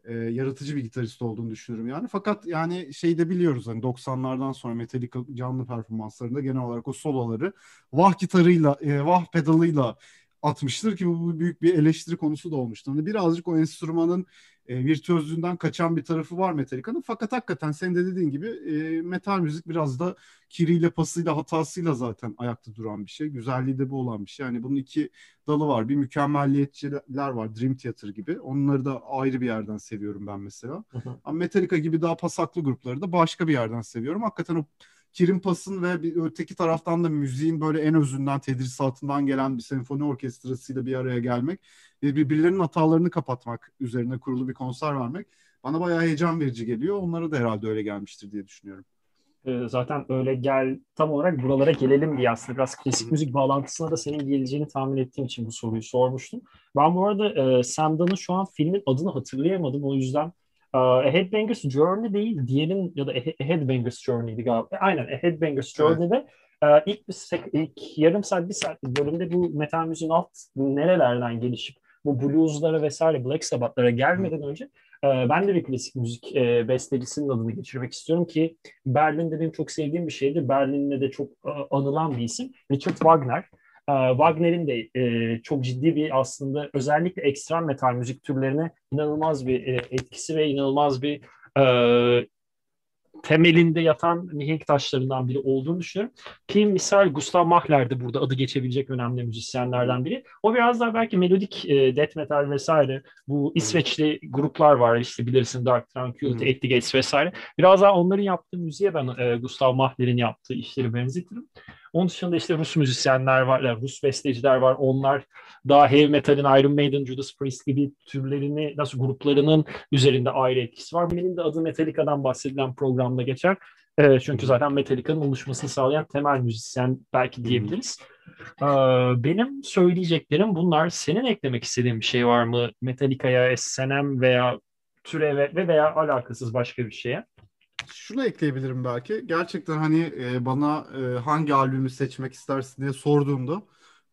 B: E, yaratıcı bir gitarist olduğunu düşünüyorum yani. Fakat yani şey de biliyoruz hani 90'lardan sonra Metallica canlı performanslarında genel olarak o soloları vah gitarıyla, e, vah pedalıyla atmıştır ki bu büyük bir eleştiri konusu da olmuştu. Hani birazcık o enstrümanın e, virtüözlüğünden kaçan bir tarafı var Metallica'nın. Fakat hakikaten senin de dediğin gibi e, metal müzik biraz da kiriyle, pasıyla, hatasıyla zaten ayakta duran bir şey. Güzelliği de bu olan bir şey. Yani bunun iki dalı var. Bir mükemmelliyetçiler var. Dream Theater gibi. Onları da ayrı bir yerden seviyorum ben mesela. Ama Metallica gibi daha pasaklı grupları da başka bir yerden seviyorum. Hakikaten o Kirin Pas'ın ve bir öteki taraftan da müziğin böyle en özünden, tedrisatından gelen bir senfoni orkestrasıyla bir araya gelmek ve birbirlerinin hatalarını kapatmak üzerine kurulu bir konser vermek bana bayağı heyecan verici geliyor. Onlara da herhalde öyle gelmiştir diye düşünüyorum.
A: Ee, zaten öyle gel tam olarak buralara gelelim diye aslında biraz klasik müzik bağlantısına da senin geleceğini tahmin ettiğim için bu soruyu sormuştum. Ben bu arada e, Sam Dunn'ın şu an filmin adını hatırlayamadım o yüzden A Headbanger's Journey değil, diğerin ya da A Headbanger's Journey'di galiba. Aynen A Headbanger's Journey'de evet. ilk, bir, ilk yarım saat, bir saatlik bölümde bu metal müziğin alt nerelerden gelişip bu blueslara vesaire Black Sabbath'lara gelmeden önce ben de bir klasik müzik bestecisinin adını geçirmek istiyorum ki Berlin'de benim çok sevdiğim bir şeydir. Berlin'de de çok anılan bir isim. Richard Wagner. Ee, Wagner'in de e, çok ciddi bir aslında özellikle ekstrem metal müzik türlerine inanılmaz bir e, etkisi ve inanılmaz bir e, temelinde yatan mihenk taşlarından biri olduğunu düşünüyorum. Ki misal Gustav Mahler de burada adı geçebilecek önemli müzisyenlerden biri. O biraz daha belki melodik e, death metal vesaire bu İsveçli gruplar var işte bilirsin Dark Tranquillity, hmm. At the Gates vesaire. Biraz daha onların yaptığı müziğe ben e, Gustav Mahler'in yaptığı işleri benzetirim. Onun dışında işte Rus müzisyenler var, yani Rus besteciler var. Onlar daha heavy metalin Iron Maiden, Judas Priest gibi türlerini, nasıl gruplarının üzerinde ayrı etkisi var. Benim de adı Metallica'dan bahsedilen programda geçer. E, çünkü zaten Metallica'nın oluşmasını sağlayan temel müzisyen belki diyebiliriz. E, benim söyleyeceklerim bunlar. Senin eklemek istediğin bir şey var mı? Metallica'ya, SNM veya türeve ve veya alakasız başka bir şeye?
B: Şunu ekleyebilirim belki. Gerçekten hani e, bana e, hangi albümü seçmek istersin diye sorduğumda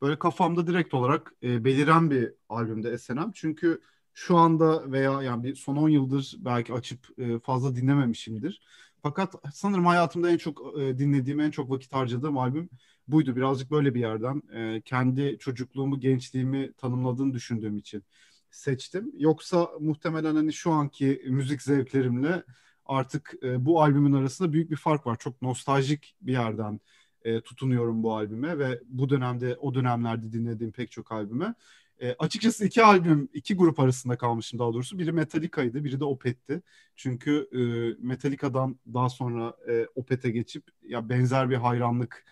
B: böyle kafamda direkt olarak e, beliren bir albümde SNM. Çünkü şu anda veya yani bir son 10 yıldır belki açıp fazla dinlememişimdir. Fakat sanırım hayatımda en çok dinlediğim, en çok vakit harcadığım albüm buydu. Birazcık böyle bir yerden kendi çocukluğumu, gençliğimi tanımladığını düşündüğüm için seçtim. Yoksa muhtemelen hani şu anki müzik zevklerimle artık e, bu albümün arasında büyük bir fark var. Çok nostaljik bir yerden e, tutunuyorum bu albüme ve bu dönemde o dönemlerde dinlediğim pek çok albüme. E, açıkçası iki albüm, iki grup arasında kalmışım daha doğrusu. Biri Metallica'ydı, biri de Opeth'ti. Çünkü e, Metallica'dan daha sonra e, Opeth'e geçip ya benzer bir hayranlık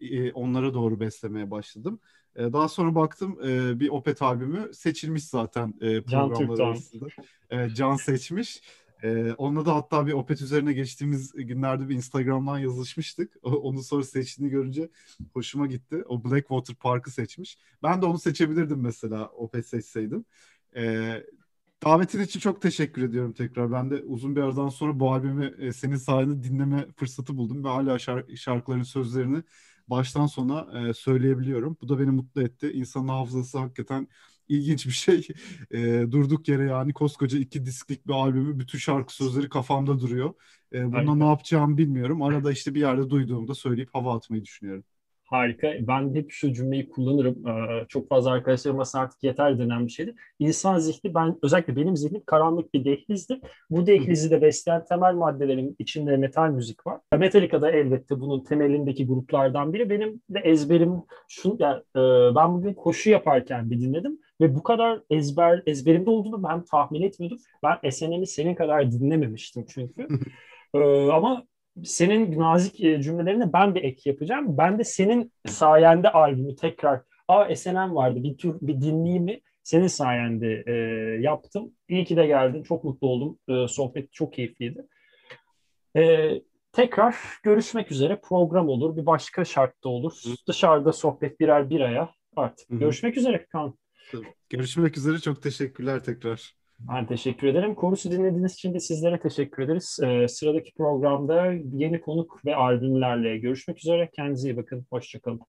B: e, onlara doğru beslemeye başladım. E, daha sonra baktım e, bir Opeth albümü seçilmiş zaten e, programlar arasında. E, Can seçmiş. Ee, onunla da hatta bir Opet üzerine geçtiğimiz günlerde bir Instagram'dan yazışmıştık. Onu sonra seçtiğini görünce hoşuma gitti. O Blackwater Park'ı seçmiş. Ben de onu seçebilirdim mesela Opet seçseydim. Ee, davetin için çok teşekkür ediyorum tekrar. Ben de uzun bir aradan sonra bu albümü e, senin sayende dinleme fırsatı buldum ve hala şark- şarkıların sözlerini baştan sona e, söyleyebiliyorum. Bu da beni mutlu etti. İnsanın hafızası hakikaten ilginç bir şey. E, durduk yere yani koskoca iki disklik bir albümü bütün şarkı sözleri kafamda duruyor. E, buna Aynen. ne yapacağımı bilmiyorum. Arada işte bir yerde duyduğumda söyleyip hava atmayı düşünüyorum.
A: Harika. Ben hep şu cümleyi kullanırım. Ee, çok fazla arkadaşlarıma artık yeter denen bir şeydir. İnsan zihni, ben özellikle benim zihnim karanlık bir dehlizdir. Bu dehlizi de besleyen temel maddelerin içinde metal müzik var. Metallica da elbette bunun temelindeki gruplardan biri. Benim de ezberim, şu, yani, e, ben bugün koşu yaparken bir dinledim ve bu kadar ezber ezberimde olduğunu ben tahmin etmiyordum. Ben SNM'i senin kadar dinlememiştim çünkü. ee, ama senin nazik e, cümlelerine ben bir ek yapacağım. Ben de senin sayende albümü tekrar Aa SNM vardı bir tür bir dinleyeyim mi? Senin sayende e, yaptım. İyi ki de geldin. Çok mutlu oldum. E, sohbet çok keyifliydi. E, tekrar görüşmek üzere. Program olur. Bir başka şartta olur. Hı. Dışarıda sohbet birer bir aya. Artık. Hı-hı. Görüşmek üzere Kaan.
B: Görüşmek üzere. Çok teşekkürler tekrar.
A: Ben teşekkür ederim. Korusu dinlediğiniz için de sizlere teşekkür ederiz. Ee, sıradaki programda yeni konuk ve albümlerle görüşmek üzere. Kendinize iyi bakın. Hoşçakalın.